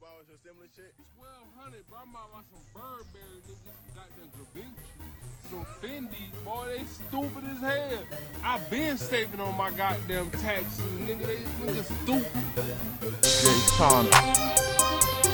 know your stimulus check? Twelve hundred, bro. I'm out some Burberry niggas, goddamn Gavinci, some Fendi. Boy, they stupid as hell. I been saving on my goddamn taxes, nigga. They niggas stupid. Jay Tana.